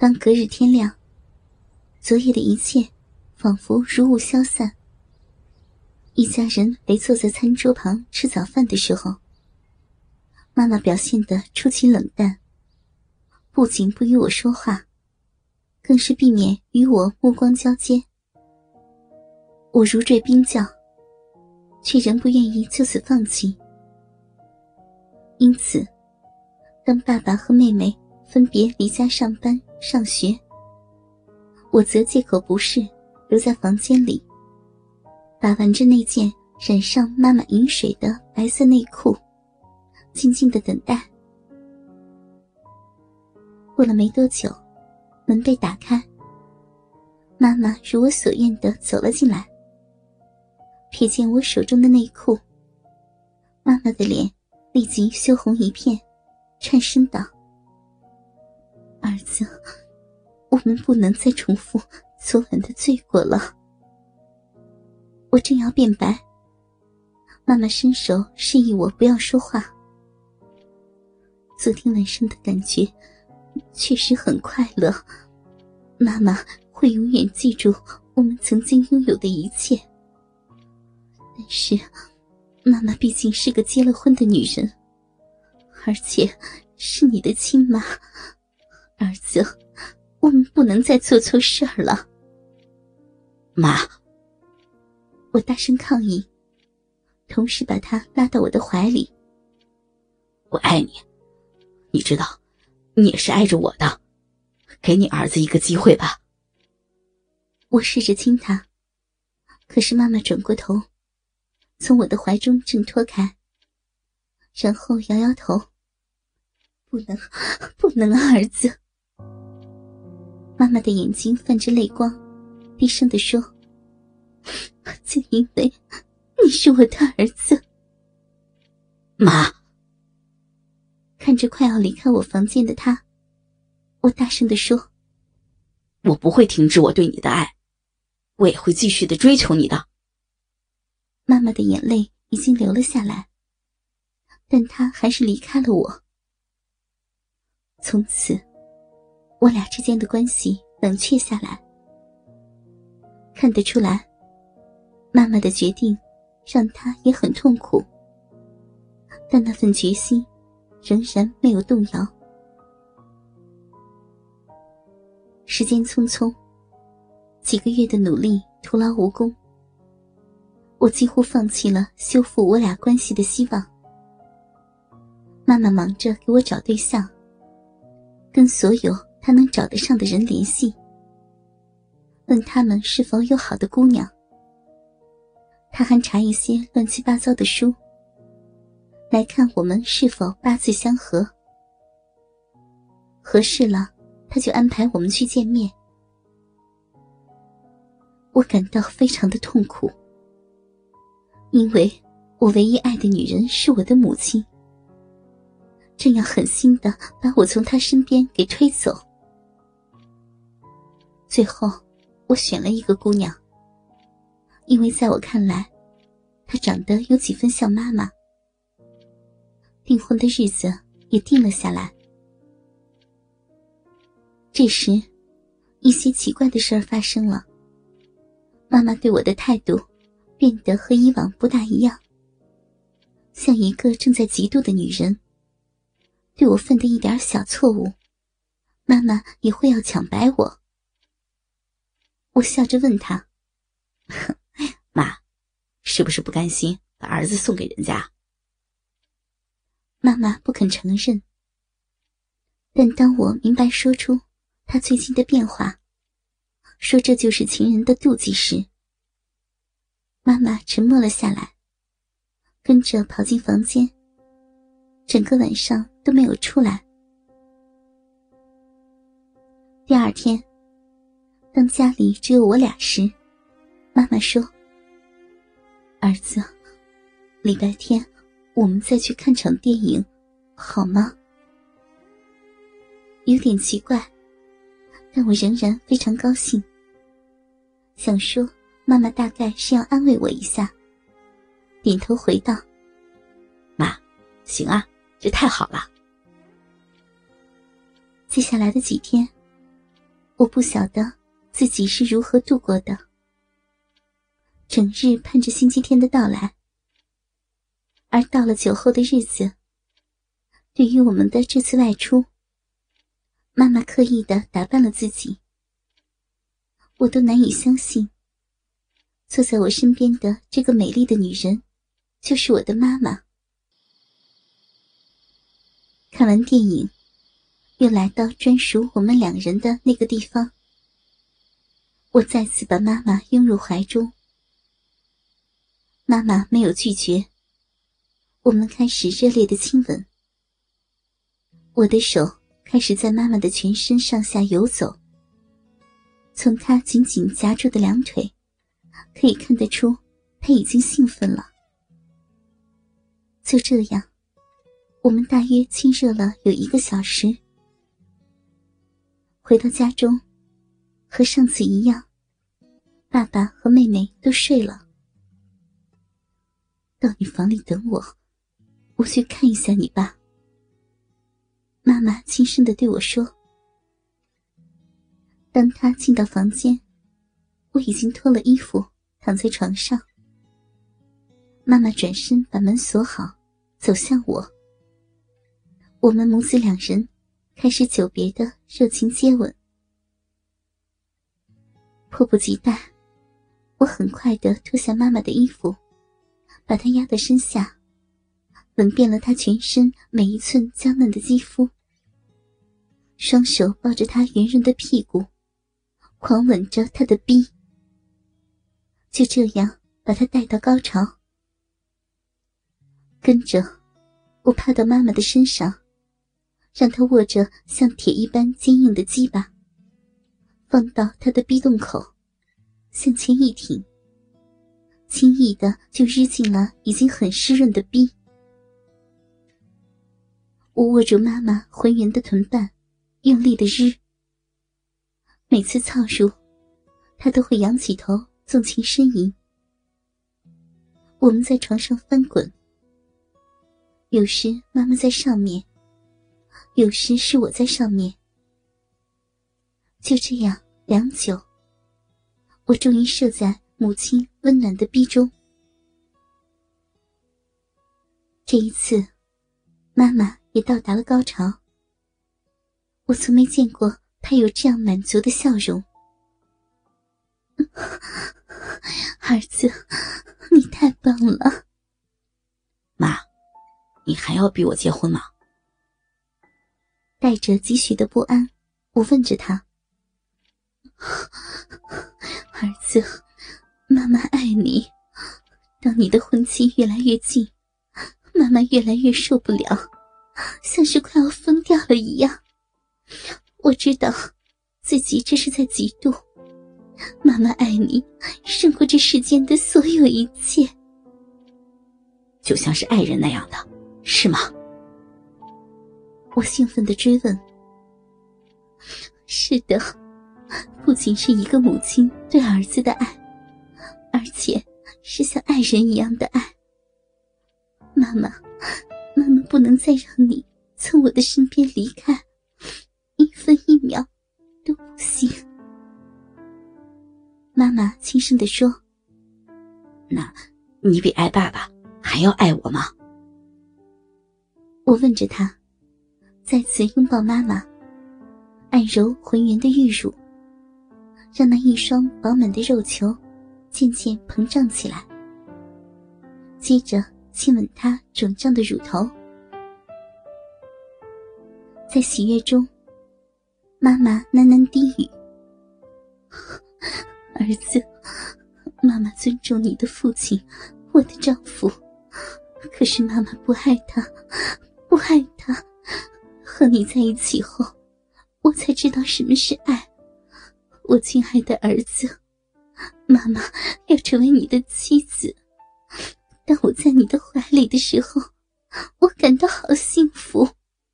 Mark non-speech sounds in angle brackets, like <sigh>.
当隔日天亮，昨夜的一切仿佛如雾消散。一家人围坐在餐桌旁吃早饭的时候，妈妈表现得出奇冷淡，不仅不与我说话，更是避免与我目光交接。我如坠冰窖，却仍不愿意就此放弃。因此，当爸爸和妹妹分别离家上班。上学，我则借口不适，留在房间里，把玩着那件染上妈妈饮水的白色内裤，静静的等待。过了没多久，门被打开，妈妈如我所愿的走了进来。瞥见我手中的内裤，妈妈的脸立即羞红一片，颤声道。儿子，我们不能再重复昨晚的罪过了。我正要辩白，妈妈伸手示意我不要说话。昨天晚上的感觉确实很快乐，妈妈会永远记住我们曾经拥有的一切。但是，妈妈毕竟是个结了婚的女人，而且是你的亲妈。儿子，我们不能再做错事儿了。妈，我大声抗议，同时把他拉到我的怀里。我爱你，你知道，你也是爱着我的。给你儿子一个机会吧。我试着亲他，可是妈妈转过头，从我的怀中挣脱开，然后摇摇头：“不能，不能啊，儿子。”妈妈的眼睛泛着泪光，低声的说：“就因为你是我的儿子。”妈，看着快要离开我房间的他，我大声的说：“我不会停止我对你的爱，我也会继续的追求你的。”妈妈的眼泪已经流了下来，但她还是离开了我。从此。我俩之间的关系冷却下来，看得出来，妈妈的决定让他也很痛苦，但那份决心仍然没有动摇。时间匆匆，几个月的努力徒劳无功，我几乎放弃了修复我俩关系的希望。妈妈忙着给我找对象，跟所有。他能找得上的人联系，问他们是否有好的姑娘。他还查一些乱七八糟的书，来看我们是否八字相合。合适了，他就安排我们去见面。我感到非常的痛苦，因为我唯一爱的女人是我的母亲，正要狠心的把我从她身边给推走。最后，我选了一个姑娘，因为在我看来，她长得有几分像妈妈。订婚的日子也定了下来。这时，一些奇怪的事儿发生了。妈妈对我的态度变得和以往不大一样，像一个正在嫉妒的女人。对我犯的一点小错误，妈妈也会要抢白我。我笑着问他：“妈，是不是不甘心把儿子送给人家？”妈妈不肯承认。但当我明白说出他最近的变化，说这就是情人的妒忌时，妈妈沉默了下来，跟着跑进房间，整个晚上都没有出来。第二天。当家里只有我俩时，妈妈说：“儿子，礼拜天我们再去看场电影，好吗？”有点奇怪，但我仍然非常高兴。想说妈妈大概是要安慰我一下，点头回道：“妈，行啊，这太好了。”接下来的几天。我不晓得自己是如何度过的，整日盼着星期天的到来。而到了酒后的日子，对于我们的这次外出，妈妈刻意的打扮了自己，我都难以相信，坐在我身边的这个美丽的女人，就是我的妈妈。看完电影。又来到专属我们两人的那个地方，我再次把妈妈拥入怀中。妈妈没有拒绝，我们开始热烈的亲吻。我的手开始在妈妈的全身上下游走，从她紧紧夹住的两腿，可以看得出她已经兴奋了。就这样，我们大约亲热了有一个小时。回到家中，和上次一样，爸爸和妹妹都睡了。到你房里等我，我去看一下你爸。妈妈轻声的对我说。当他进到房间，我已经脱了衣服，躺在床上。妈妈转身把门锁好，走向我。我们母子两人。开始久别的热情接吻，迫不及待，我很快的脱下妈妈的衣服，把她压在身下，吻遍了她全身每一寸娇嫩的肌肤，双手抱着她圆润的屁股，狂吻着她的逼，就这样把她带到高潮。跟着，我趴到妈妈的身上。让她握着像铁一般坚硬的鸡巴，放到他的逼洞口，向前一挺，轻易的就日进了已经很湿润的逼。我握住妈妈浑圆的臀瓣，用力的日。每次操入，她都会仰起头纵情呻吟。我们在床上翻滚，有时妈妈在上面。有时是我在上面，就这样良久，我终于射在母亲温暖的臂中。这一次，妈妈也到达了高潮。我从没见过她有这样满足的笑容。<laughs> 儿子，你太棒了！妈，你还要逼我结婚吗？带着几许的不安，我问着他：“ <laughs> 儿子，妈妈爱你。当你的婚期越来越近，妈妈越来越受不了，像是快要疯掉了一样。我知道，自己这是在嫉妒。妈妈爱你，胜过这世间的所有一切，就像是爱人那样的，是吗？”我兴奋的追问：“是的，不仅是一个母亲对儿子的爱，而且是像爱人一样的爱。妈妈，妈妈不能再让你从我的身边离开，一分一秒都不行。”妈妈轻声的说：“那，你比爱爸爸还要爱我吗？”我问着他。再次拥抱妈妈，按揉浑圆的玉乳，让那一双饱满的肉球渐渐膨胀起来。接着亲吻她肿胀的乳头，在喜悦中，妈妈喃喃低语：“儿子，妈妈尊重你的父亲，我的丈夫，可是妈妈不爱他，不爱他。”和你在一起后，我才知道什么是爱。我亲爱的儿子，妈妈要成为你的妻子。当我在你的怀里的时候，我感到好幸福。